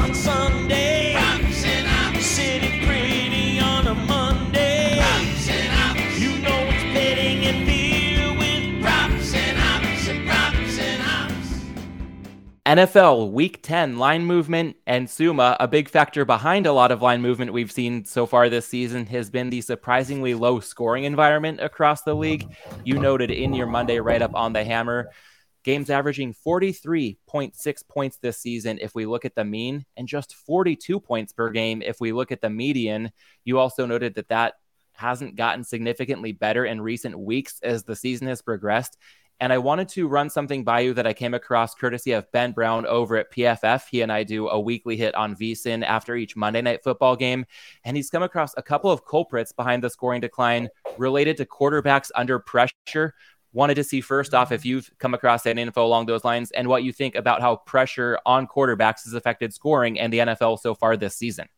on Sunday. Props and. Sitting pretty on a Monday. Props and ops. You know it's pitting and beer with Props and ops and props and ops. NFL Week 10 line movement and Sommer, a big factor behind a lot of line movement we've seen so far this season, has been the surprisingly low scoring environment across the league. You noted in your Monday write up on the hammer. Games averaging 43.6 points this season if we look at the mean, and just 42 points per game if we look at the median. You also noted that that hasn't gotten significantly better in recent weeks as the season has progressed. And I wanted to run something by you that I came across courtesy of Ben Brown over at PFF. He and I do a weekly hit on VSIN after each Monday night football game. And he's come across a couple of culprits behind the scoring decline related to quarterbacks under pressure. Wanted to see first off if you've come across any info along those lines and what you think about how pressure on quarterbacks has affected scoring and the NFL so far this season.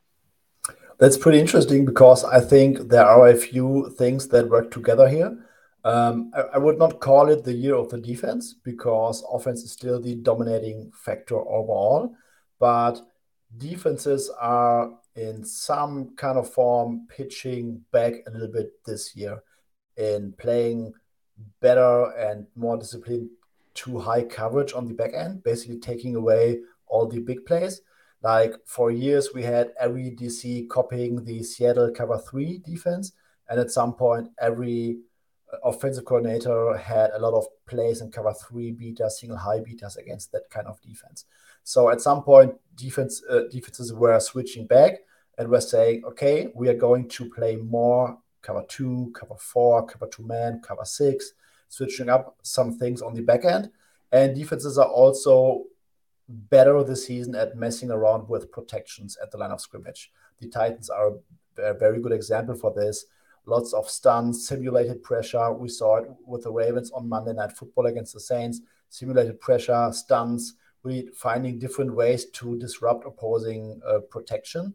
That's pretty interesting because I think there are a few things that work together here. Um, I, I, would not call it the year of the defense because offense is still the dominating factor overall, but defenses are in some kind of form pitching back a little bit this year in playing better and more disciplined to high coverage on the back end, basically taking away all the big plays. Like for years, we had every DC copying the Seattle cover three defense. And at some point, every offensive coordinator had a lot of plays and cover three beaters, single high beaters against that kind of defense. So at some point, defense uh, defenses were switching back and were saying, okay, we are going to play more cover two, cover four, cover two man, cover six, switching up some things on the back end. And defenses are also better this season at messing around with protections at the line of scrimmage. The Titans are a very good example for this lots of stuns, simulated pressure. We saw it with the Ravens on Monday Night Football against the Saints. Simulated pressure, stuns, we finding different ways to disrupt opposing uh, protection.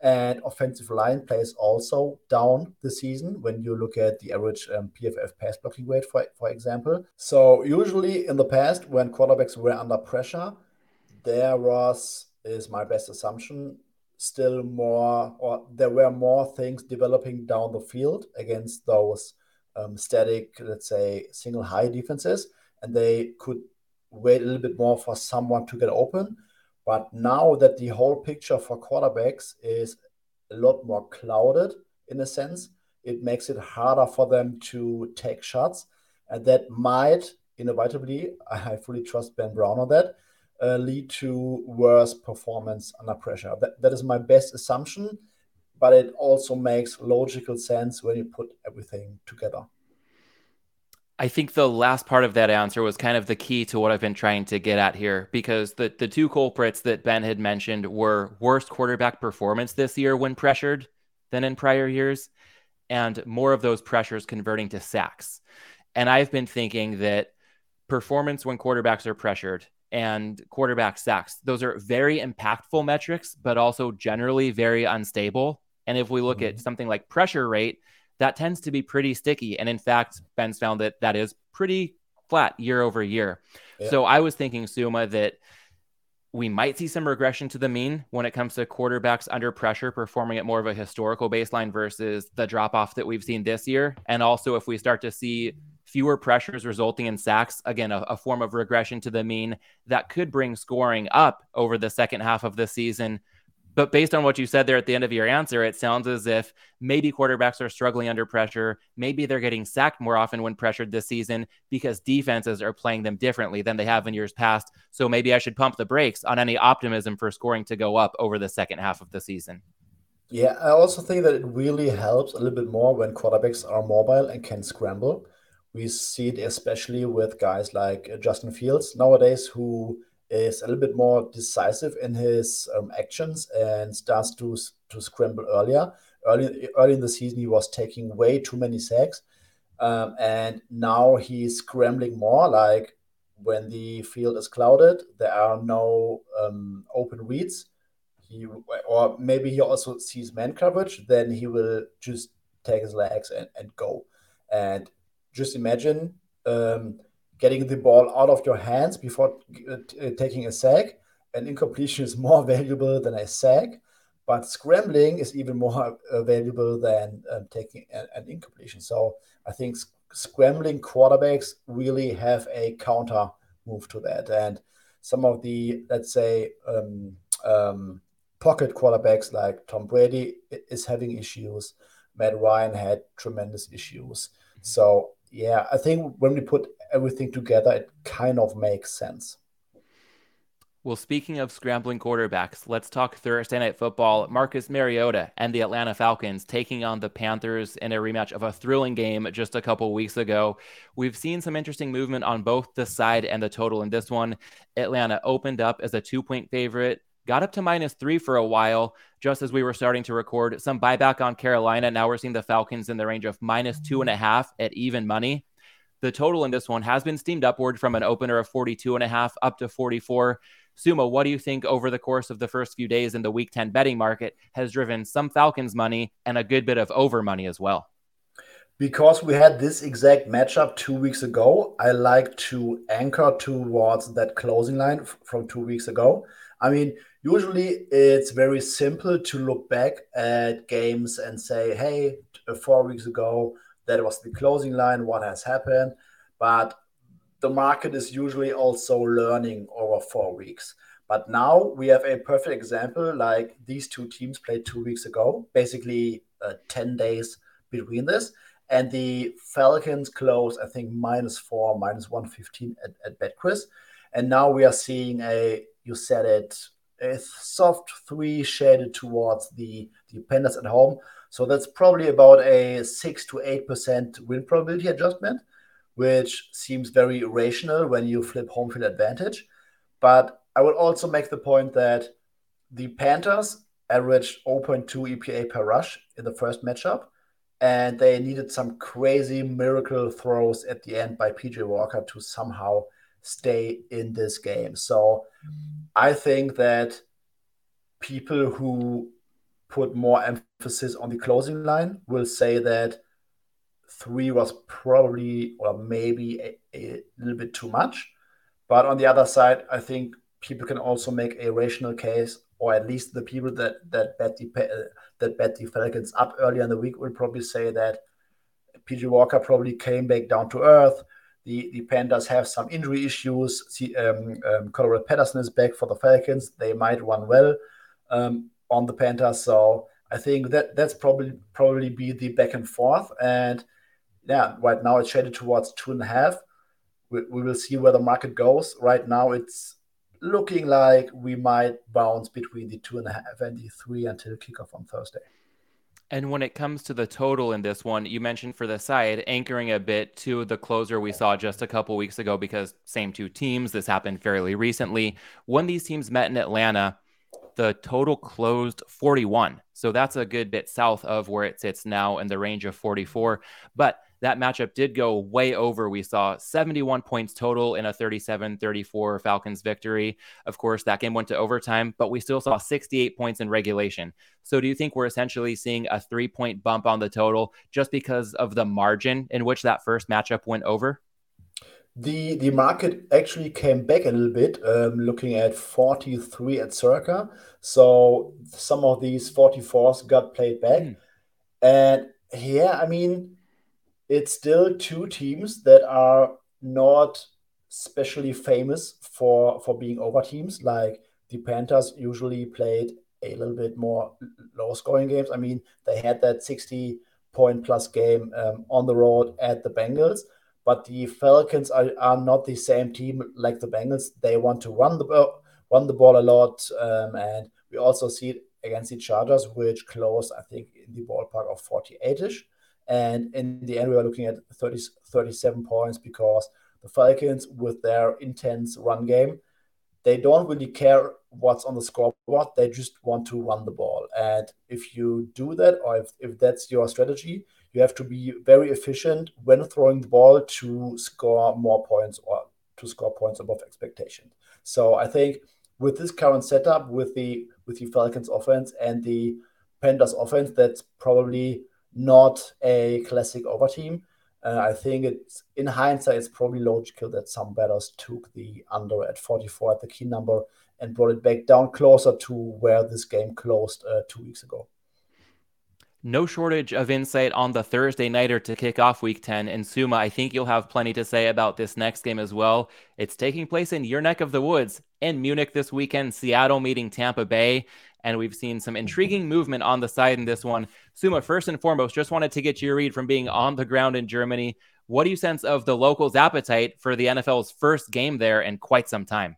And offensive line plays also down the season when you look at the average um, PFF pass blocking rate, for, for example. So, usually in the past, when quarterbacks were under pressure, there was, is my best assumption, still more, or there were more things developing down the field against those um, static, let's say, single high defenses, and they could wait a little bit more for someone to get open. But now that the whole picture for quarterbacks is a lot more clouded in a sense, it makes it harder for them to take shots. And that might inevitably, I fully trust Ben Brown on that, uh, lead to worse performance under pressure. That, that is my best assumption, but it also makes logical sense when you put everything together. I think the last part of that answer was kind of the key to what I've been trying to get at here because the, the two culprits that Ben had mentioned were worst quarterback performance this year when pressured than in prior years, and more of those pressures converting to sacks. And I've been thinking that performance when quarterbacks are pressured and quarterback sacks. Those are very impactful metrics, but also generally very unstable. And if we look mm-hmm. at something like pressure rate, that tends to be pretty sticky. And in fact, Ben's found that that is pretty flat year over year. Yeah. So I was thinking, Sommer, that we might see some regression to the mean when it comes to quarterbacks under pressure performing at more of a historical baseline versus the drop off that we've seen this year. And also, if we start to see fewer pressures resulting in sacks. Again, a, a, form of regression to the mean that could bring scoring up over the second half of the season. But based on what you said there at the end of your answer, it sounds as if maybe quarterbacks are struggling under pressure. Maybe they're getting sacked more often when pressured this season because defenses are playing them differently than they have in years past. So maybe I should pump the brakes on any optimism for scoring to go up over the second half of the season. Yeah, I also think that it really helps a little bit more when quarterbacks are mobile and can scramble we see it especially with guys like uh, Justin Fields nowadays, who is a little bit more decisive in his um, actions and starts to to scramble earlier. Early early in the season, he was taking way too many sacks, um, and now he's scrambling more. Like when the field is clouded, there are no um, open reads. He or maybe he also sees man coverage. Then he will just take his legs and, and go. And just imagine um, getting the ball out of your hands before uh, taking a sack an incompletion is more valuable than a sack, but scrambling is even more uh, valuable than um, taking an, an, incompletion. So I think sc- scrambling quarterbacks really have a counter move to that. And some of the, let's say, um, um, pocket quarterbacks like Tom Brady is having issues. Matt Ryan had tremendous issues. So yeah, I think when we put everything together, it kind of makes sense. Well, speaking of scrambling quarterbacks, let's talk Thursday Night Football. Marcus Mariota and the Atlanta Falcons taking on the Panthers in a rematch of a thrilling game just a couple weeks ago. We've seen some interesting movement on both the side and the total in this one. Atlanta opened up as a two point favorite, got up to minus three for a while, just as we were starting to record. Some buyback on Carolina. Now we're seeing the Falcons in the range of minus two and a half at even money. The total in this one has been steamed upward from an opener of 42 and a half up to 44. Sommer, what do you think over the course of the first few days in the week 10 betting market has driven some Falcons money and a good bit of over money as well? Because we had this exact matchup two weeks ago, I like to anchor towards that closing line from two weeks ago. I mean, usually it's very simple to look back at games and say, hey, four weeks ago, that was the closing line, what has happened. But the market is usually also learning over four weeks. But now we have a perfect example like these two teams played two weeks ago, basically uh, 10 days between this. And the Falcons closed, I think, minus four, minus 115 at, at BetCris. And now we are seeing a, you said it, a soft three shaded towards the, the Panthers at home. So that's probably about a six to 8% win probability adjustment which seems very rational when you flip home field advantage. But I would also make the point that the Panthers averaged 0.2 EPA per rush in the first matchup, and they needed some crazy miracle throws at the end by PJ Walker to somehow stay in this game. So I think that people who put more emphasis on the closing line We'll say that three was probably or maybe a, a, little bit too much. But on the other side, I think people can also make a rational case, or at least the people that that bet the that bet the Falcons up earlier in the week will probably say that PJ Walker probably came back down to earth. The the Panthers have some injury issues. See, um, um, Cordarrelle Patterson is back for the Falcons. They might run well um, on the Panthers. So I think that that's probably probably be the back and forth and yeah, right now it's shaded towards two and a half. We, we will see where the market goes. Right now, it's looking like we might bounce between the two and a half and the three until kickoff on Thursday. And when it comes to the total in this one, you mentioned for the side anchoring a bit to the closer we saw just a couple weeks ago because same two teams. This happened fairly recently. When these teams met in Atlanta, the total closed 41. So that's a good bit south of where it sits now in the range of 44. But that matchup did go way over. We saw 71 points total in a 37 34 Falcons victory. Of course, that game went to overtime, but we still saw 68 points in regulation. So, do you think we're essentially seeing a three point bump on the total just because of the margin in which that first matchup went over? The, the market actually came back a little bit, um, looking at 43 at Circa. So some of these 44s got played back. Mm. And yeah, I mean, it's still two teams that are not especially famous for for being over teams. Like the Panthers usually played a little bit more low scoring games. I mean, they had that 60 point plus game um, on the road at the Bengals, but the Falcons are, are not the same team like the Bengals. They want to run the ball, run the ball a lot, um, and we also see it against the Chargers, which closed, I think, in the ballpark of 48 ish. And in the end, we are looking at 30, 37 points because the Falcons, with their intense run game, they don't really care what's on the scoreboard. They just want to run the ball. And if you do that, or if, if that's your strategy, you have to be very efficient when throwing the ball to score more points or to score points above expectation. So I think with this current setup, with the with the Falcons offense and the Panthers offense, that's probably not a classic over team. Uh, I think it's in hindsight, it's probably logical that some bettors took the under at 44 at the key number and brought it back down closer to where this game closed uh, two weeks ago. No shortage of insight on the Thursday nighter to kick off week 10. And Sommer, I think you'll have plenty to say about this next game as well. It's taking place in your neck of the woods in Munich this weekend, Seattle meeting Tampa Bay. And we've seen some intriguing movement on the side in this one. Sommer, first and foremost, just wanted to get your read from being on the ground in Germany. What do you sense of the locals' appetite for the NFL's first game there in quite some time?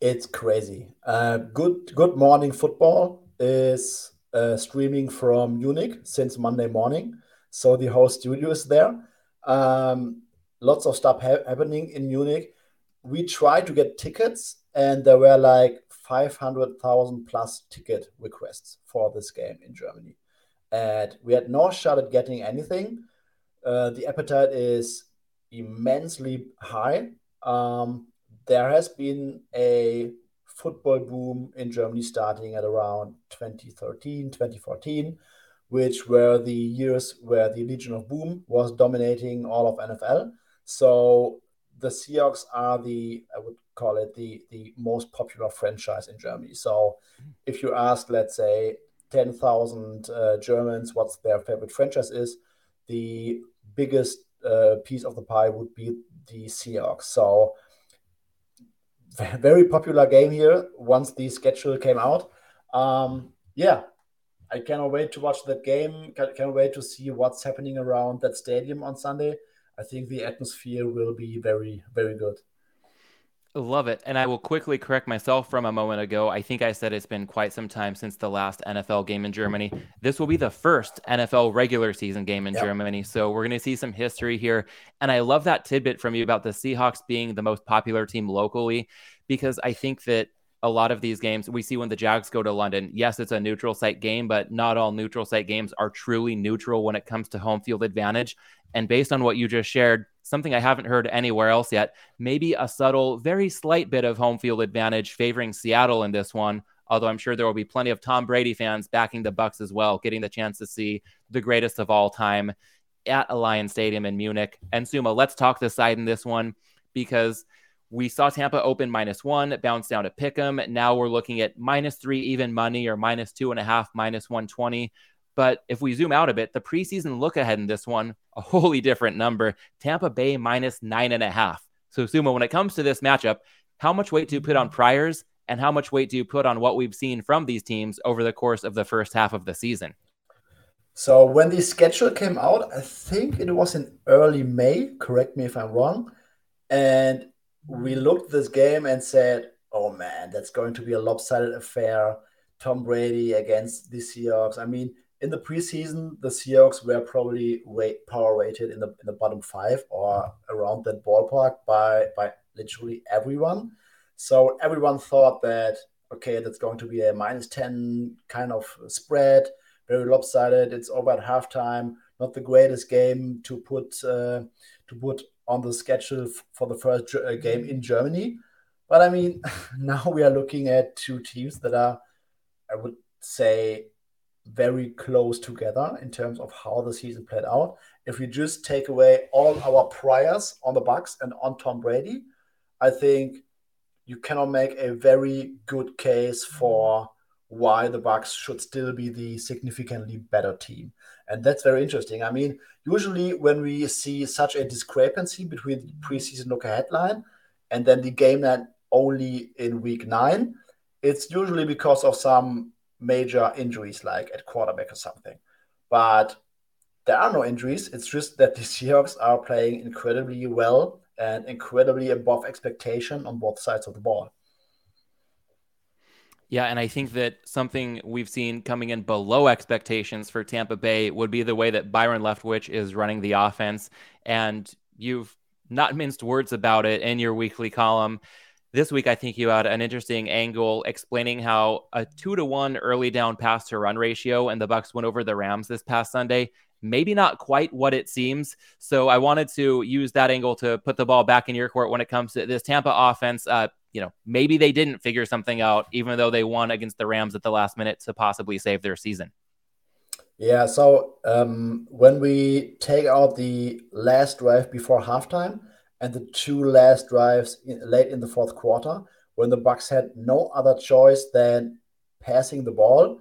It's crazy. Uh, good Good Morning Football is uh, streaming from Munich since Monday morning. So the whole studio is there. Um, lots of stuff ha- happening in Munich. We tried to get tickets, and there were like 500,000 plus ticket requests for this game in Germany. And we had no shot at getting anything. Uh, the appetite is immensely high. Um, there has been a football boom in Germany starting at around 2013, 2014, which were the years where the Legion of Boom was dominating all of NFL. So the Seahawks are the, I would call it the, the most popular franchise in Germany. So if you ask, let's say, 10,000 uh, Germans what's their favorite franchise is, the biggest uh, piece of the pie would be the Seahawks. So very popular game here once the schedule came out. Um, yeah, I cannot wait to watch that game. Can, cannot wait to see what's happening around that stadium on Sunday. I think the atmosphere will be very, very good. Love it. And I will quickly correct myself from a moment ago. I think I said it's been quite some time since the last NFL game in Germany. This will be the first NFL regular season game in yep. Germany. So we're going to see some history here. And I love that tidbit from you about the Seahawks being the most popular team locally, because I think that a lot of these games we see when the Jags go to London. Yes, it's a neutral site game, but not all neutral site games are truly neutral when it comes to home field advantage. And based on what you just shared, something I haven't heard anywhere else yet, maybe a subtle, very slight bit of home field advantage favoring Seattle in this one. Although I'm sure there will be plenty of Tom Brady fans backing the Bucs as well, getting the chance to see the greatest of all time at Allianz Stadium in Munich. And Sommer, let's talk the side in this one because we saw Tampa open minus one, bounce down to pick them. Now we're looking at minus three even money or minus two and a half, minus 120. But if we zoom out a bit, the preseason look ahead in this one, a wholly different number. Tampa Bay minus nine and a half. So, Sommer, when it comes to this matchup, how much weight do you put on priors and how much weight do you put on what we've seen from these teams over the course of the first half of the season? So, when the schedule came out, I think it was in early May, correct me if I'm wrong. And we looked this game and said, oh man, that's going to be a lopsided affair. Tom Brady against the Seahawks. I mean, in the preseason, the Seahawks were probably weight power weighted in the in the bottom five or around that ballpark by by literally everyone. So everyone thought that okay, that's going to be a minus ten kind of spread, very lopsided. It's over at halftime. Not the greatest game to put uh, to put on the schedule for the first uh, game in Germany. But I mean, now we are looking at two teams that are, I would say, very close together in terms of how the season played out. If we just take away all our priors on the Bucs and on Tom Brady, I think you cannot make a very good case for why the Bucs should still be the significantly better team. And that's very interesting. I mean, usually when we see such a discrepancy between the preseason look ahead line and then the game line only in week nine, it's usually because of some major injuries, like at quarterback or something. But there are no injuries. It's just that the Seahawks are playing incredibly well and incredibly above expectation on both sides of the ball. Yeah, and I think that something we've seen coming in below expectations for Tampa Bay would be the way that Byron Leftwich is running the offense. And you've not minced words about it in your weekly column. This week, I think you had an interesting angle explaining how a two to one early down pass to run ratio and the Bucs went over the Rams this past Sunday. Maybe not quite what it seems. So I wanted to use that angle to put the ball back in your court when it comes to this Tampa offense. Uh, you know, maybe they didn't figure something out, even though they won against the Rams at the last minute to possibly save their season. Yeah. So um, when we take out the last drive before halftime and the two last drives in, late in the fourth quarter, when the Bucs had no other choice than passing the ball,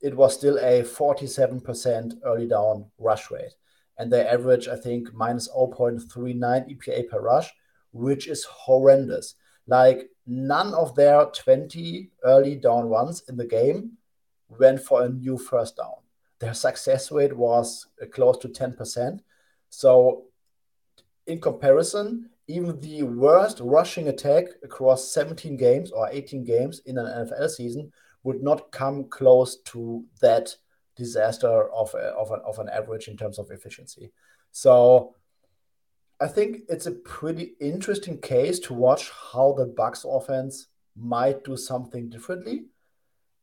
it was still a 47% early down rush rate. And they average, I think, minus 0.39 EPA per rush, which is horrendous. Like none of their 20 early down runs in the game went for a new first down. Their success rate was uh, close to 10%. So, in comparison, even the worst rushing attack across 17 games or 18 games in an NFL season would not come close to that disaster of, a, of, an, of an average in terms of efficiency. So, I think it's a pretty interesting case to watch how the Bucs offense might do something differently.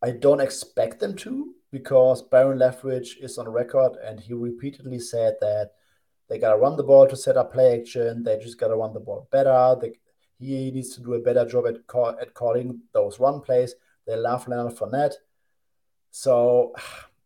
I don't expect them to because Byron Leftwich is on record and he repeatedly said that they gotta run the ball to set up play action. They just gotta run the ball better. They, he needs to do a better job at call, at calling those run plays. They love Leonard Fournette. So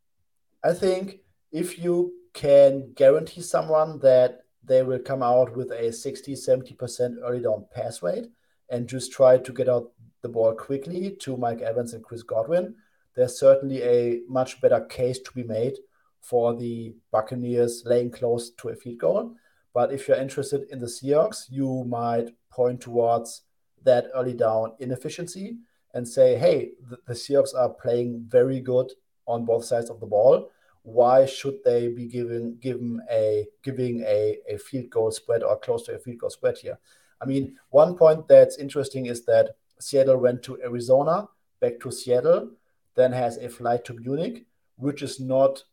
I think if you can guarantee someone that they will come out with a 60 70% early down pass rate and just try to get out the ball quickly to Mike Evans and Chris Godwin, there's certainly a much better case to be made for the Buccaneers laying close to a field goal. But if you're interested in the Seahawks, you might point towards that early down inefficiency and say, hey, the, the Seahawks are playing very good on both sides of the ball why should they be given given a giving a, a field goal spread or close to a field goal spread here? I mean, one point that's interesting is that Seattle went to Arizona, back to Seattle, then has a flight to Munich, which is not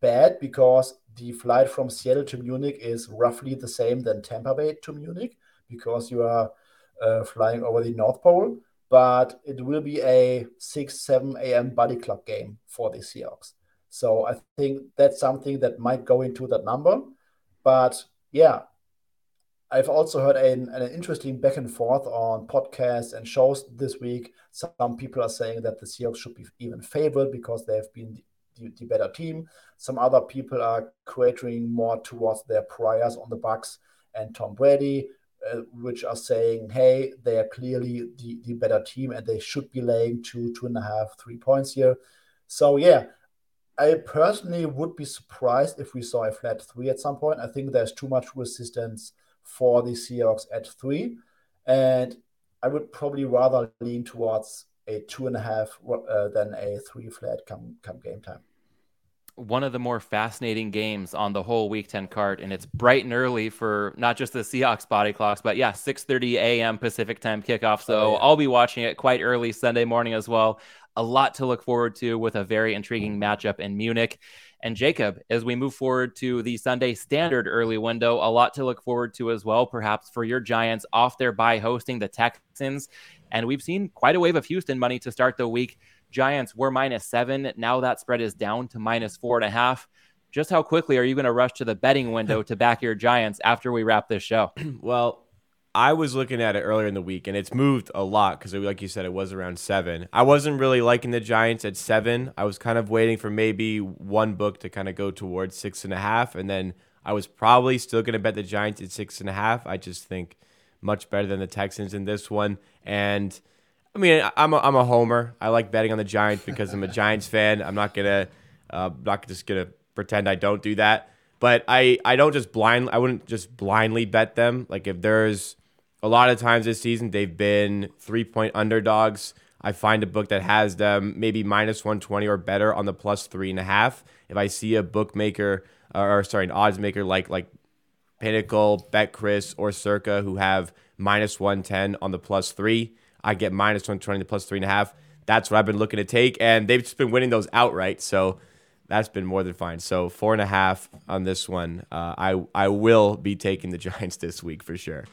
bad because the flight from Seattle to Munich is roughly the same than Tampa Bay to Munich because you are uh, flying over the North Pole. But it will be a 6 7 a.m. buddy clock game for the Seahawks. So I think that's something that might go into that number. But yeah, I've also heard an, an interesting back and forth on podcasts and shows this week. Some people are saying that the Seahawks should be even favored because they have been the, the better team. Some other people are catering more towards their priors on the Bucs and Tom Brady, uh, which are saying, hey, they are clearly the, the better team and they should be laying two, two and a half, three points here. So yeah, I personally would be surprised if we saw a flat three at some point. I think there's too much resistance for the Seahawks at three, and I would probably rather lean towards a two and a half uh, than a three flat come come game time. One of the more fascinating games on the whole Week 10 card, and it's bright and early for not just the Seahawks body clocks, but yeah, 6:30 a.m. Pacific time kickoff. So oh, yeah. I'll be watching it quite early Sunday morning as well a lot to look forward to with a very intriguing matchup in Munich. And Jacob, as we move forward to the Sunday standard early window, a lot to look forward to as well, perhaps for your Giants off their bye hosting the Texans. And we've seen quite a wave of Houston money to start the week. Giants were minus seven. Now that spread is down to minus four and a half. Just how quickly are you going to rush to the betting window to back your Giants after we wrap this show? well, I was looking at it earlier in the week, and it's moved a lot because, like you said, it was around seven. I wasn't really liking the Giants at seven. I was kind of waiting for maybe one book to kind of go towards six and a half, and then I was probably still going to bet the Giants at six and a half. I just think much better than the Texans in this one, and I mean, I'm a, I'm a homer. I like betting on the Giants because I'm a Giants fan. I'm not gonna, uh, not just gonna pretend I don't do that. But I, I don't just blind. I wouldn't just blindly bet them. Like if there's a lot of times this season they've been three point underdogs. I find a book that has them maybe minus 120 or better on the plus three and a half. If I see a bookmaker or sorry, an odds maker like like Pinnacle, BetCris, or Circa who have minus 110 on the plus three, I get minus 120 to plus three and a half. That's what I've been looking to take, and they've just been winning those outright. So that's been more than fine. So four and a half on this one. Uh, I I will be taking the Giants this week for sure.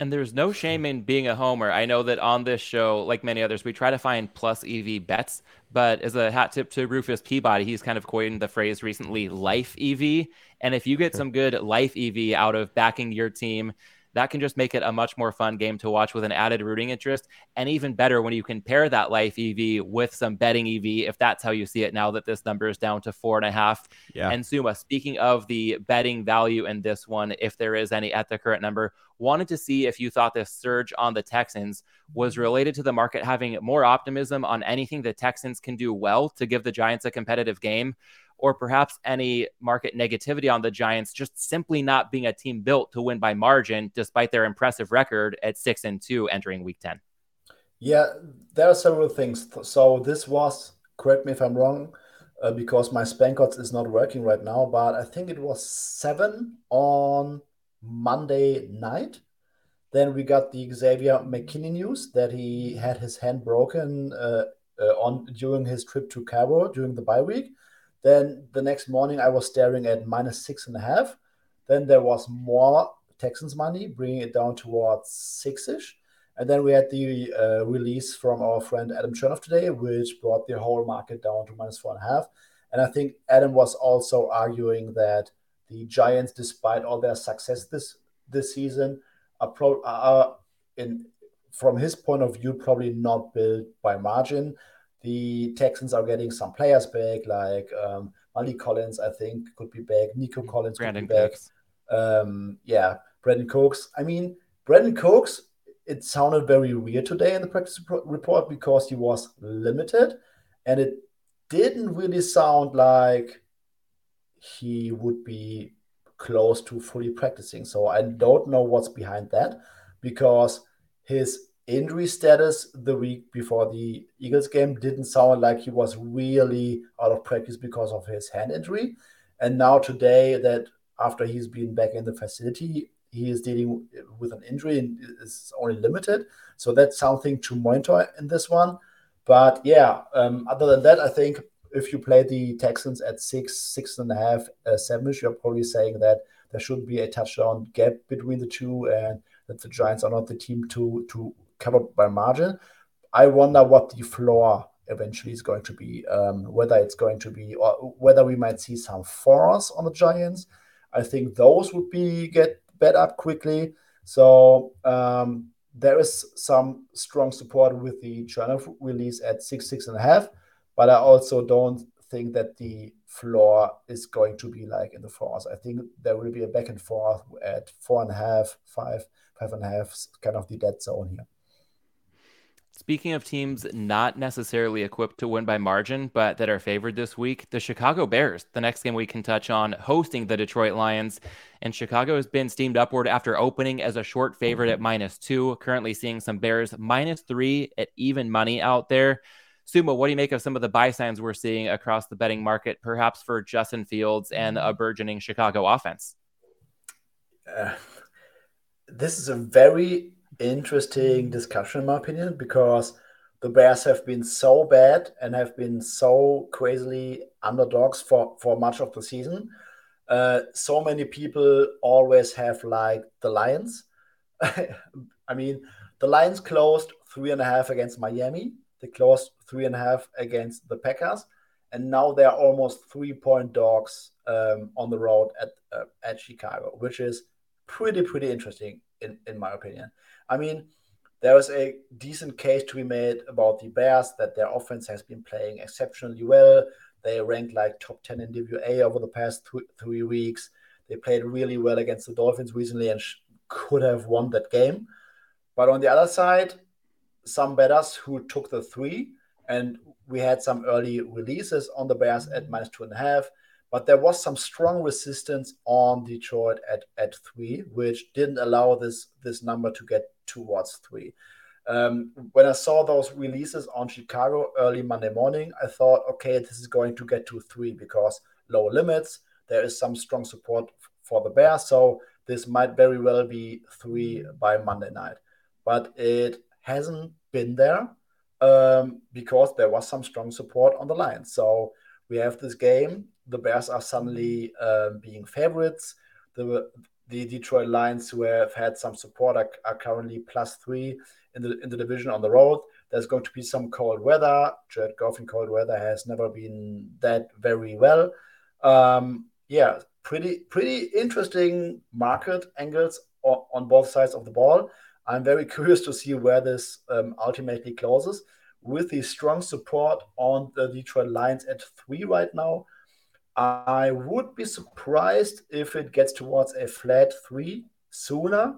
And there's no shame in being a homer. I know that on this show, like many others, we try to find plus EV bets. But as a hat tip to Rufus Peabody, he's kind of coined the phrase recently life EV. And if you get some good life EV out of backing your team, that can just make it a much more fun game to watch with an added rooting interest. And even better when you can pair that life EV with some betting EV, if that's how you see it now that this number is down to four and a half. Yeah. And Sommer, speaking of the betting value in this one, if there is any at the current number, wanted to see if you thought this surge on the Texans was related to the market having more optimism on anything the Texans can do well to give the Giants a competitive game, or perhaps any market negativity on the Giants just simply not being a team built to win by margin, despite their impressive record at six and two entering week 10. Yeah, there are several things. So this was, correct me if I'm wrong, uh, because my Spankots is not working right now, but I think it was seven on Monday night. Then we got the Xavier McKinney news that he had his hand broken uh, uh, on during his trip to Cabo during the bye week. Then the next morning, I was staring at minus six and a half. Then there was more Texans money, bringing it down towards six ish. And then we had the uh, release from our friend Adam Chernoff today, which brought the whole market down to minus four and a half. And I think Adam was also arguing that the Giants, despite all their success this this season, are, pro- are in from his point of view probably not built by margin. The Texans are getting some players back, like um, Malik Collins, I think, could be back. Nico Collins Brandin could be back. Cooks. Um, yeah, Brandin Cooks. I mean, Brandin Cooks, it sounded very weird today in the practice report because he was limited and it didn't really sound like he would be close to fully practicing. So I don't know what's behind that because his injury status the week before the Eagles game didn't sound like he was really out of practice because of his hand injury. And now today that after he's been back in the facility, he is dealing with an injury and is only limited. So that's something to monitor in this one. But yeah, um, other than that, I think if you play the Texans at six, six and a half, uh, seven, you're probably saying that there should be a touchdown gap between the two, and that the Giants are not the team to to cover by margin. I wonder what the floor eventually is going to be, um, whether it's going to be, or whether we might see some fours on the Giants. I think those would be get bet up quickly. So um, there is some strong support with the Chernoff release at six, six and a half but I also don't think that the floor is going to be like in the fours. I think there will be a back and forth at four and a half, five, five and a half, kind of the dead zone here. Speaking of teams not necessarily equipped to win by margin, but that are favored this week, the Chicago Bears, the next game we can touch on, hosting the Detroit Lions. And Chicago has been steamed upward after opening as a short favorite at minus two, currently seeing some Bears minus three at even money out there. Sommer, what do you make of some of the buy signs we're seeing across the betting market, perhaps for Justin Fields and a burgeoning Chicago offense? Uh, this is a very interesting discussion, in my opinion, because the Bears have been so bad and have been so crazily underdogs for, for much of the season. Uh, so many people always have like the Lions. I mean, the Lions closed three and a half against Miami. They closed three and a half against the Packers, and now they are almost three point dogs um, on the road at uh, at Chicago, which is pretty pretty interesting in in my opinion. I mean, there is a decent case to be made about the Bears that their offense has been playing exceptionally well. They ranked like top ten in DVOA over the past th- three weeks. They played really well against the Dolphins recently and sh- could have won that game. But on the other side, some betters who took the three, and we had some early releases on the Bears at minus two and a half. But there was some strong resistance on Detroit at, at three, which didn't allow this this number to get towards three. Um, when I saw those releases on Chicago early Monday morning, I thought, okay, this is going to get to three because low limits. There is some strong support for the bear, so this might very well be three by Monday night. But it hasn't been there um, because there was some strong support on the line. So we have this game. The Bears are suddenly uh, being favorites. The the Detroit Lions, who have had some support, are, are, currently plus three in the in the division on the road. There's going to be some cold weather. Jared Goff in cold weather has never been that very well. Um, yeah, pretty pretty interesting market angles on, both sides of the ball. I'm very curious to see where this um, ultimately closes. With the strong support on the Detroit Lions at three right now, I would be surprised if it gets towards a flat three sooner.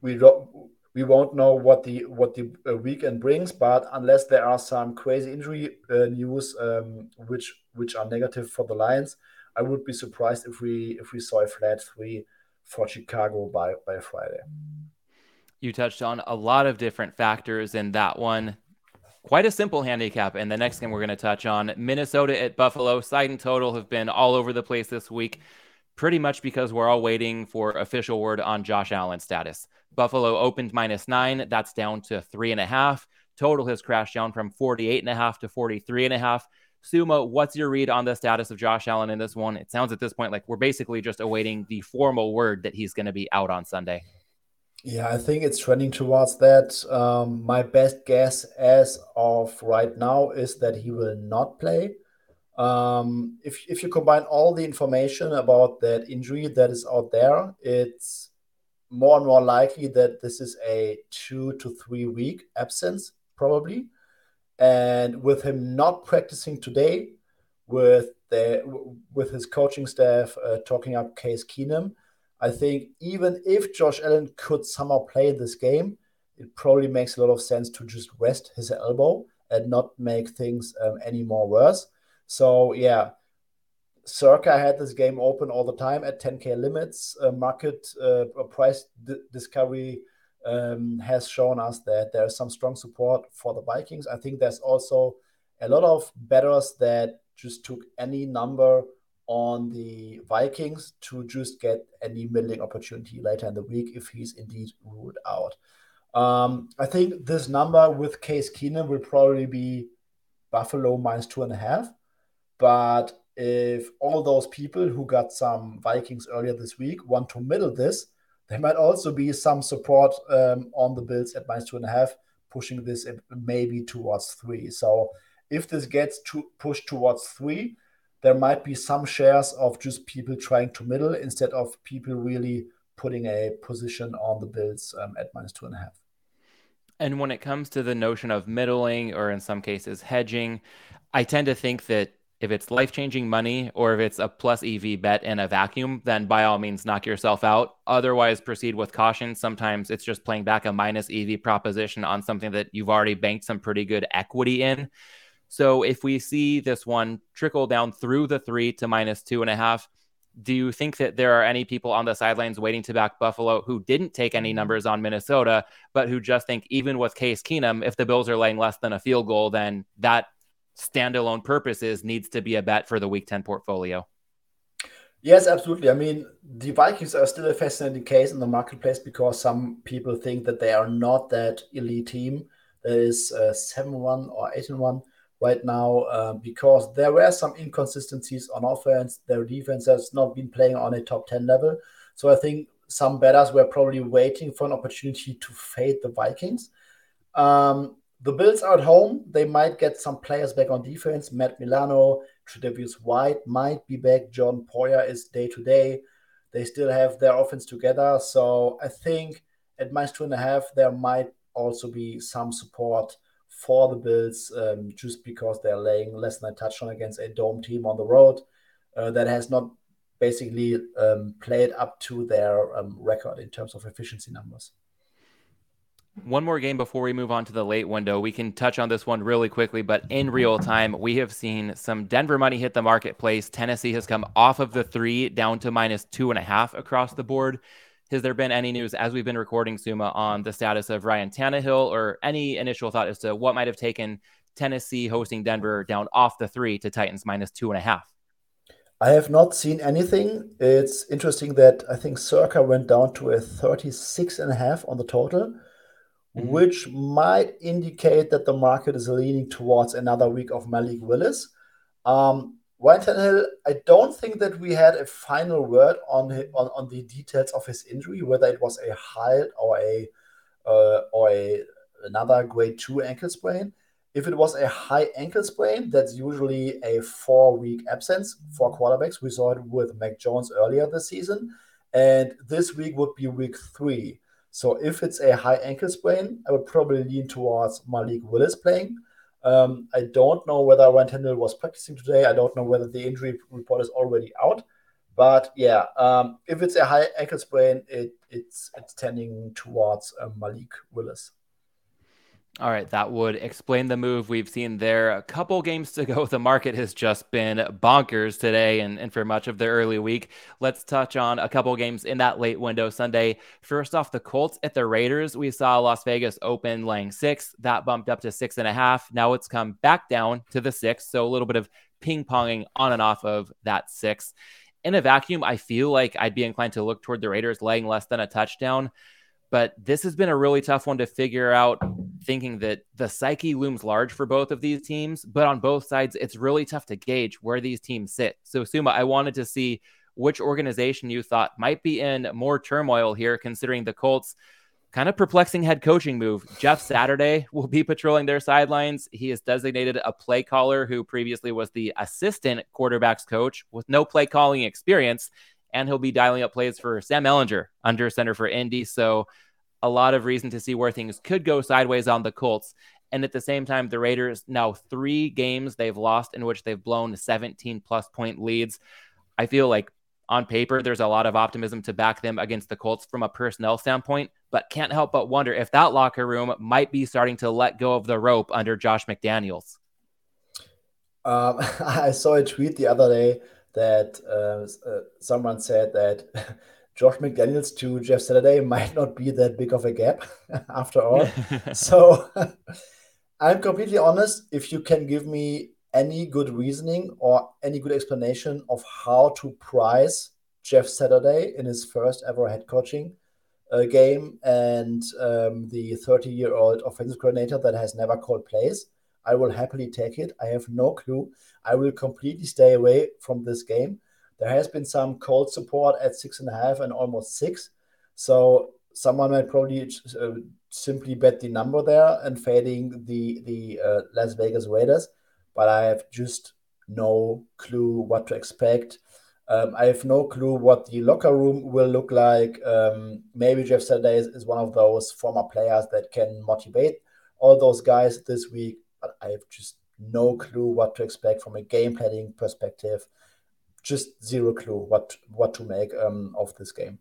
We don't, we won't know what the what the uh, weekend brings, but unless there are some crazy injury uh, news um, which which are negative for the Lions, I would be surprised if we if we saw a flat three for Chicago by by Friday. You touched on a lot of different factors in that one. Quite a simple handicap. And the next game we're going to touch on Minnesota at Buffalo. Side and total have been all over the place this week, pretty much because we're all waiting for official word on Josh Allen's status. Buffalo opened minus nine. That's down to three and a half. Total has crashed down from 48 and a half to 43 and a half. Sommer, what's your read on the status of Josh Allen in this one? It sounds at this point like we're basically just awaiting the formal word that he's going to be out on Sunday. Yeah, I think it's trending towards that. Um, my best guess as of right now is that he will not play. Um, if, if you combine all the information about that injury that is out there, it's more and more likely that this is a two to three week absence, probably. And with him not practicing today, with the with his coaching staff uh, talking up Case Keenum, I think even if Josh Allen could somehow play this game, it probably makes a lot of sense to just rest his elbow and not make things um, any more worse. So yeah, Circa had this game open all the time at 10k limits. Uh, market uh, price discovery um, has shown us that there's some strong support for the Vikings. I think there's also a lot of bettors that just took any number on the Vikings to just get any middling opportunity later in the week if he's indeed ruled out. Um, I think this number with Case Keenum will probably be Buffalo minus two and a half. But if all those people who got some Vikings earlier this week want to middle this, there might also be some support um, on the Bills at minus two and a half, pushing this maybe towards three. So if this gets to pushed towards three, there might be some shares of just people trying to middle instead of people really putting a position on the Bills um, at minus two and a half. And when it comes to the notion of middling or in some cases hedging, I tend to think that if it's life changing money or if it's a plus EV bet in a vacuum, then by all means knock yourself out. Otherwise, proceed with caution. Sometimes it's just playing back a minus EV proposition on something that you've already banked some pretty good equity in. So if we see this one trickle down through the three to minus two and a half, do you think that there are any people on the sidelines waiting to back Buffalo who didn't take any numbers on Minnesota, but who just think even with Case Keenum, if the Bills are laying less than a field goal, then that standalone purposes needs to be a bet for the Week 10 portfolio? Yes, absolutely. I mean, the Vikings are still a fascinating case in the marketplace because some people think that they are not that elite team. There is uh, 7 1 or 8 1 right now uh, because there were some inconsistencies on offense. Their defense has not been playing on a top 10 level. So I think some betters were probably waiting for an opportunity to fade the Vikings. Um, the Bills are at home. They might get some players back on defense. Matt Milano, Tre'Davious White might be back. John Poyer is day to day. They still have their offense together. So I think at minus two and a half, there might also be some support for the Bills um, just because they're laying less than a touchdown against a dome team on the road uh, that has not basically um, played up to their um, record in terms of efficiency numbers. One more game before we move on to the late window. We can touch on this one really quickly, but in real time, we have seen some Denver money hit the marketplace. Tennessee has come off of the three down to minus two and a half across the board. Has there been any news as we've been recording Sommer on the status of Ryan Tannehill or any initial thought as to what might have taken Tennessee hosting Denver down off the three to Titans minus two and a half? I have not seen anything. It's interesting that I think Circa went down to a 36 and a half on the total, mm-hmm. which might indicate that the market is leaning towards another week of Malik Willis. Um, Tannehill, I don't think that we had a final word on, on on the details of his injury, whether it was a high or a uh, or a another grade two ankle sprain. If it was a high ankle sprain, that's usually a four week absence for quarterbacks. We saw it with Mac Jones earlier this season. And this week would be week three. So if it's a high ankle sprain, I would probably lean towards Malik Willis playing. Um, I don't know whether Ryan Tannehill was practicing today. I don't know whether the injury report is already out. But yeah, um, if it's a high ankle sprain, it, it's it's tending towards uh, Malik Willis. All right, that would explain the move we've seen there. A couple games to go. The market has just been bonkers today and, and for much of the early week. Let's touch on a couple games in that late window Sunday. First off, the Colts at the Raiders. We saw Las Vegas open laying six. That bumped up to six and a half. Now it's come back down to the six. So a little bit of ping ponging on and off of that six. In a vacuum, I feel like I'd be inclined to look toward the Raiders laying less than a touchdown. But this has been a really tough one to figure out, thinking that the psyche looms large for both of these teams. But on both sides, it's really tough to gauge where these teams sit. So, Sommer, I wanted to see which organization you thought might be in more turmoil here, considering the Colts' kind of perplexing head coaching move. Jeff Saturday will be patrolling their sidelines. He is designated a play caller who previously was the assistant quarterbacks coach with no play calling experience and he'll be dialing up plays for Sam Ehlinger under center for Indy. So a lot of reason to see where things could go sideways on the Colts. And at the same time, the Raiders now three games they've lost in which they've blown 17 plus point leads. I feel like on paper, there's a lot of optimism to back them against the Colts from a personnel standpoint, but can't help but wonder if that locker room might be starting to let go of the rope under Josh McDaniels. Um, I saw a tweet the other day that uh, uh, someone said that Josh McDaniels to Jeff Saturday might not be that big of a gap after all. so I'm completely honest. If you can give me any good reasoning or any good explanation of how to price Jeff Saturday in his first ever head coaching uh, game and um, the 30 year old offensive coordinator that has never called plays, I will happily take it. I have no clue. I will completely stay away from this game. There has been some cold support at six and a half and almost six. So someone might probably uh, simply bet the number there and fading the the uh, Las Vegas Raiders. But I have just no clue what to expect. Um, I have no clue what the locker room will look like. Um, maybe Jeff Saturday is, is one of those former players that can motivate all those guys this week but I have just no clue what to expect from a game planning perspective. Just zero clue what what to make um, of this game.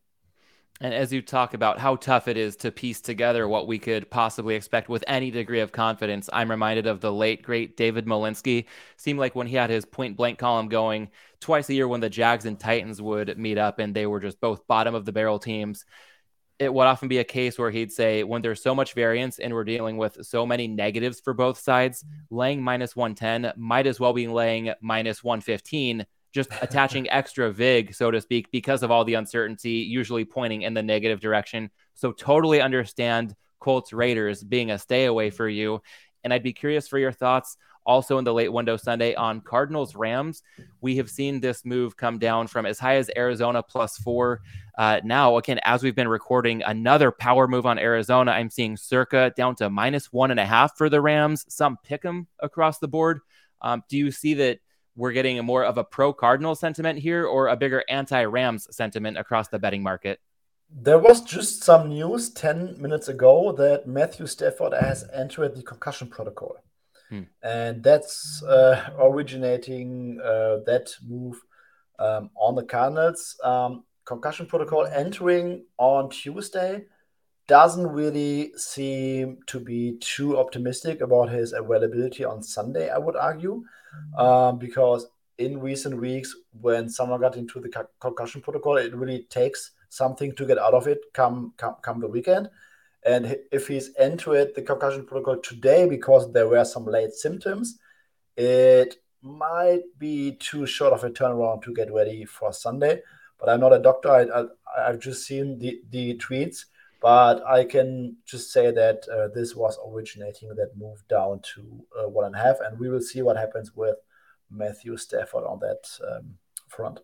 And as you talk about how tough it is to piece together what we could possibly expect with any degree of confidence, I'm reminded of the late, great David Malinsky. Seemed like when he had his point blank column going twice a year when the Jags and Titans would meet up and they were just both bottom of the barrel teams it would often be a case where he'd say, when there's so much variance and we're dealing with so many negatives for both sides, laying minus 110 might as well be laying minus 115, just attaching extra VIG, so to speak, because of all the uncertainty, usually pointing in the negative direction. So, totally understand Colts Raiders being a stay away for you. And I'd be curious for your thoughts also in the late window Sunday on Cardinals Rams. We have seen this move come down from as high as Arizona plus four. Uh, now, again, as we've been recording, another power move on Arizona. I'm seeing circa down to minus one and a half for the Rams. Some pick them across the board. Um, do you see that? We're getting a more of a pro Cardinal sentiment here or a bigger anti Rams sentiment across the betting market? There was just some news 10 minutes ago that Matthew Stafford has entered the concussion protocol. Hmm. And that's uh, originating uh, that move um, on the Cardinals. Um, concussion protocol entering on Tuesday doesn't really seem to be too optimistic about his availability on Sunday, I would argue, um, because in recent weeks, when someone got into the concussion protocol, it really takes something to get out of it come come, come the weekend. And if he's entered the concussion protocol today because there were some late symptoms, it might be too short of a turnaround to get ready for Sunday. But I'm not a doctor. I, have just seen the, the tweets, but I can just say that uh, this was originating that move down to uh, one and a half, and we will see what happens with Matthew Stafford on that um, front.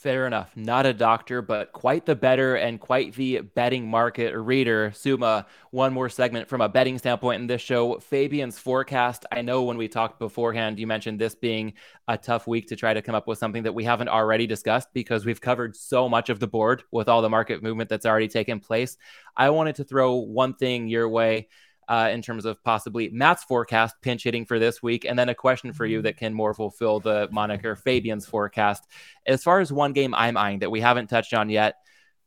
Fair enough. Not a doctor, but quite the better and quite the betting market reader. Sommer, one more segment from a betting standpoint in this show. Fabian's forecast. I know when we talked beforehand, you mentioned this being a tough week to try to come up with something that we haven't already discussed because we've covered so much of the board with all the market movement that's already taken place. I wanted to throw one thing your way uh, in terms of possibly Matt's forecast pinch hitting for this week, and then a question for you mm-hmm. that can more fulfill the moniker Fabian's forecast. As far as one game I'm eyeing that we haven't touched on yet,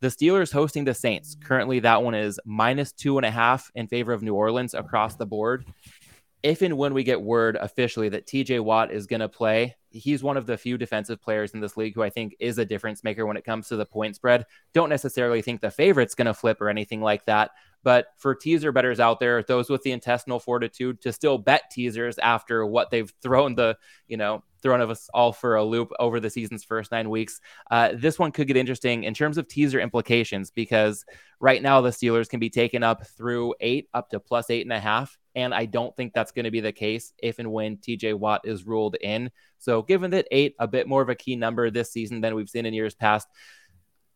the Steelers hosting the Saints. Currently, that one is minus two and a half in favor of New Orleans across the board. If and when we get word officially that TJ Watt is going to play, he's one of the few defensive players in this league who I think is a difference maker when it comes to the point spread. Don't necessarily think the favorite's going to flip or anything like that, but for teaser betters out there, those with the intestinal fortitude to still bet teasers after what they've thrown the, you know, thrown of us all for a loop over the season's first nine weeks. Uh, this one could get interesting in terms of teaser implications because right now the Steelers can be taken up through eight up to plus eight and a half. And I don't think that's going to be the case if and when TJ Watt is ruled in. So, given that eight, a bit more of a key number this season than we've seen in years past,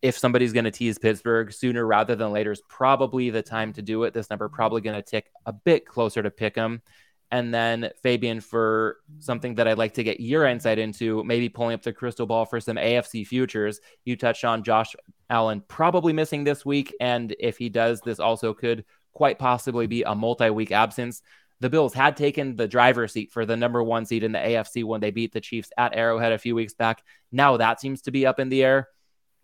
if somebody's going to tease Pittsburgh sooner rather than later is probably the time to do it. This number probably going to tick a bit closer to pick them. And then Fabian, for something that I'd like to get your insight into, maybe pulling up the crystal ball for some AFC futures. You touched on Josh Allen probably missing this week. And if he does, this also could quite possibly be a multi week absence. The Bills had taken the driver's seat for the number one seed in the AFC when they beat the Chiefs at Arrowhead a few weeks back. Now that seems to be up in the air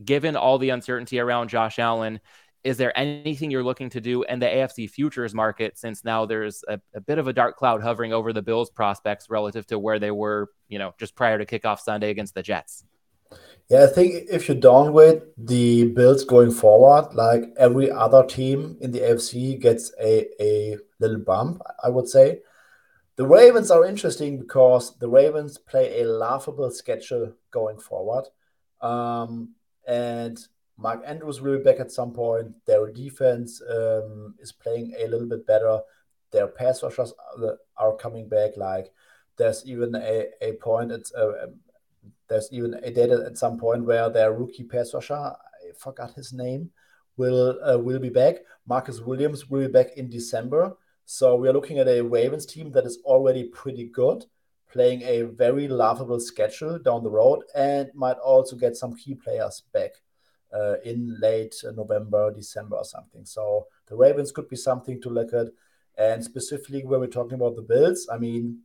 given all the uncertainty around Josh Allen, is there anything you're looking to do in the AFC futures market since now there's a, a, bit of a dark cloud hovering over the Bills prospects relative to where they were, you know, just prior to kickoff Sunday against the Jets? Yeah, I think if you downgrade the Bills going forward, like every other team in the AFC gets a, a little bump, I would say. The Ravens are interesting because the Ravens play a laughable schedule going forward. Um, and Mark Andrews will be back at some point. Their defense um, is playing a little bit better. Their pass rushers are, coming back. Like there's even a, a point. It's uh, um, there's even a data at some point where their rookie pass rusher, I forgot his name, will uh, will be back. Marcus Williams will be back in December. So we are looking at a Ravens team that is already pretty good playing a very laughable schedule down the road and might also get some key players back uh, in late November, December, or something. So the Ravens could be something to look at. And specifically, when we're talking about the Bills, I mean,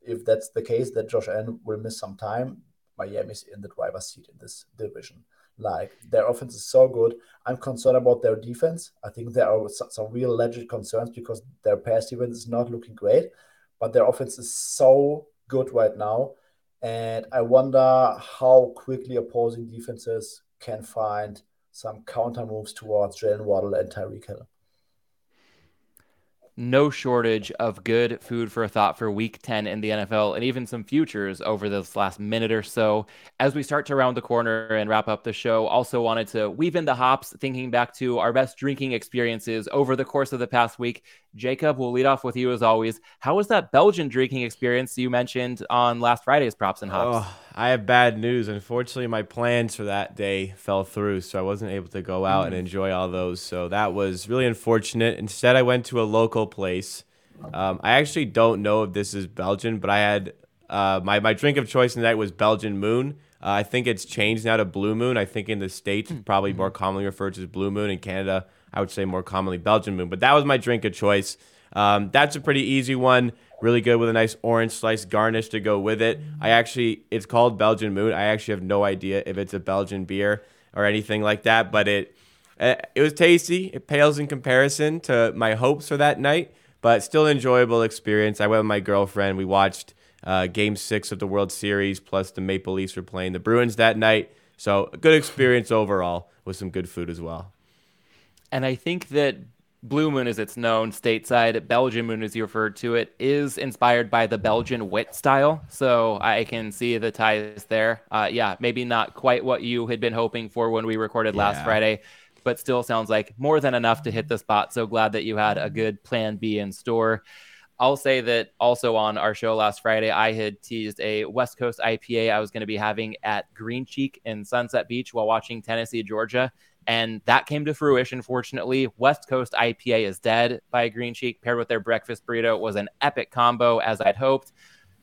if that's the case, that Josh Allen will miss some time, Miami's in the driver's seat in this division. Like their offense is so good. I'm concerned about their defense. I think there are some real legit concerns because their pass defense is not looking great but their offense is so good right now. And I wonder how quickly opposing defenses can find some counter moves towards Jaylen Waddle and Tyreek Hill no shortage of good food for a thought for week 10 in the NFL and even some futures over this last minute or so. As we start to round the corner and wrap up the show, also wanted to weave in the hops, thinking back to our best drinking experiences over the course of the past week. Jacob, we'll lead off with you as always. How was that Belgian drinking experience you mentioned on last Friday's Props and Hops? Oh, I have bad news. Unfortunately, my plans for that day fell through, so I wasn't able to go out mm. and enjoy all those. So that was really unfortunate. Instead, I went to a local place. Um, I actually don't know if this is Belgian, but I had uh, my my drink of choice tonight was Belgian Moon. Uh, I think it's changed now to Blue Moon. I think in the states it's probably more commonly referred to as Blue Moon. In Canada, I would say more commonly Belgian Moon. But that was my drink of choice. Um, that's a pretty easy one. Really good with a nice orange slice garnish to go with it. I actually, it's called Belgian Moon. I actually have no idea if it's a Belgian beer or anything like that, but it uh, it was tasty. It pales in comparison to my hopes for that night, but still enjoyable experience. I went with my girlfriend. We watched uh, Game Six of the World Series, plus the Maple Leafs were playing the Bruins that night. So a good experience overall with some good food as well. And I think that Blue Moon, as it's known stateside, Belgian Moon, as you referred to it, is inspired by the Belgian wit style. So I can see the ties there. Uh, yeah, maybe not quite what you had been hoping for when we recorded yeah. last Friday, but still sounds like more than enough to hit the spot. So glad that you had a good plan B in store. I'll say that also on our show last Friday, I had teased a West Coast IPA I was going to be having at Green Cheek in Sunset Beach while watching Tennessee, Georgia. And that came to fruition, fortunately. West Coast IPA is dead by Green Cheek, paired with their breakfast burrito, was an epic combo, as I'd hoped.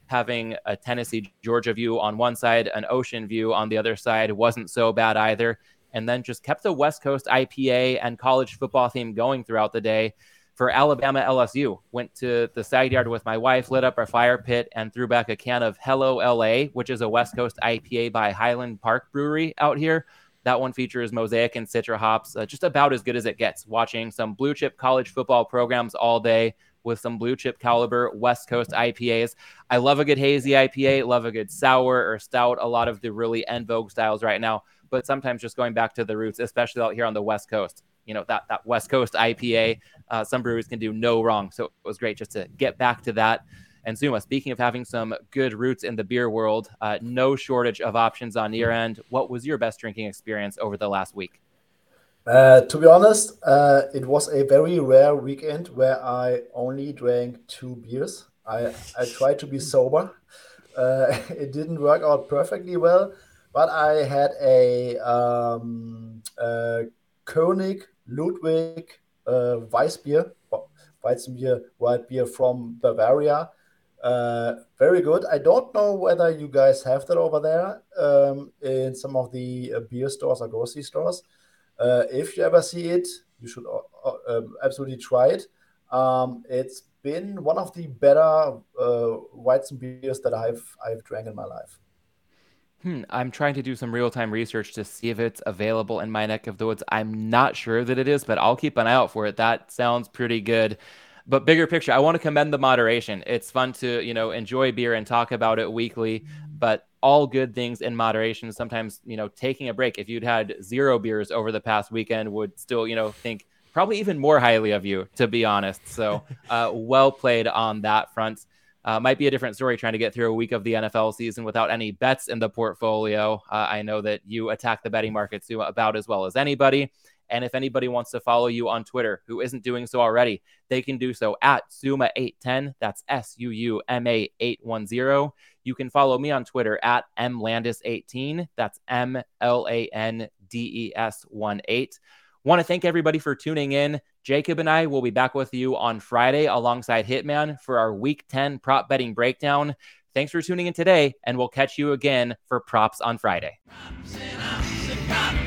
Having a Tennessee, Georgia view on one side, an ocean view on the other side wasn't so bad either. And then just kept the West Coast IPA and college football theme going throughout the day for Alabama LSU. Went to the side yard with my wife, lit up our fire pit, and threw back a can of Hello LA, which is a West Coast IPA by Highland Park Brewery out here. That one features Mosaic and Citra hops, uh, just about as good as it gets. Watching some blue chip college football programs all day with some blue chip caliber West Coast IPAs. I love a good hazy IPA, love a good sour or stout, a lot of the really en vogue styles right now. But sometimes just going back to the roots, especially out here on the West Coast you know that that West Coast IPA. Uh, some breweries can do no wrong, so it was great just to get back to that. And Sommer, speaking of having some good roots in the beer world, uh, no shortage of options on your end. What was your best drinking experience over the last week? Uh, to be honest, uh, it was a very rare weekend where I only drank two beers. I, I tried to be sober. Uh, it didn't work out perfectly well, but I had a um, uh, König Ludwig uh, Weissbier, Weizenbier, white beer from Bavaria. Uh, very good. I don't know whether you guys have that over there um, in some of the uh, beer stores or grocery stores. Uh, if you ever see it, you should uh, uh, um, absolutely try it. Um, it's been one of the better uh, Weizen beers that I've I've drank in my life. Hmm, I'm trying to do some real time research to see if it's available in my neck of the woods. I'm not sure that it is, but I'll keep an eye out for it. That sounds pretty good. But bigger picture, I want to commend the moderation. It's fun to, you know, enjoy beer and talk about it weekly, but all good things in moderation. Sometimes, you know, taking a break, if you'd had zero beers over the past weekend, would still, you know, think probably even more highly of you, to be honest. So, uh, well played on that front. Uh, might be a different story trying to get through a week of the NFL season without any bets in the portfolio. Uh, I know that you attack the betting markets about as well as anybody. And if anybody wants to follow you on Twitter who isn't doing so already, they can do so at Suuma810. That's S U U M A 810. You can follow me on Twitter at MLandes18. That's M L A N D E S 1 8. Want to thank everybody for tuning in. Jacob and I will be back with you on Friday alongside Hitman for our week 10 prop betting breakdown. Thanks for tuning in today, and we'll catch you again for props on Friday. Props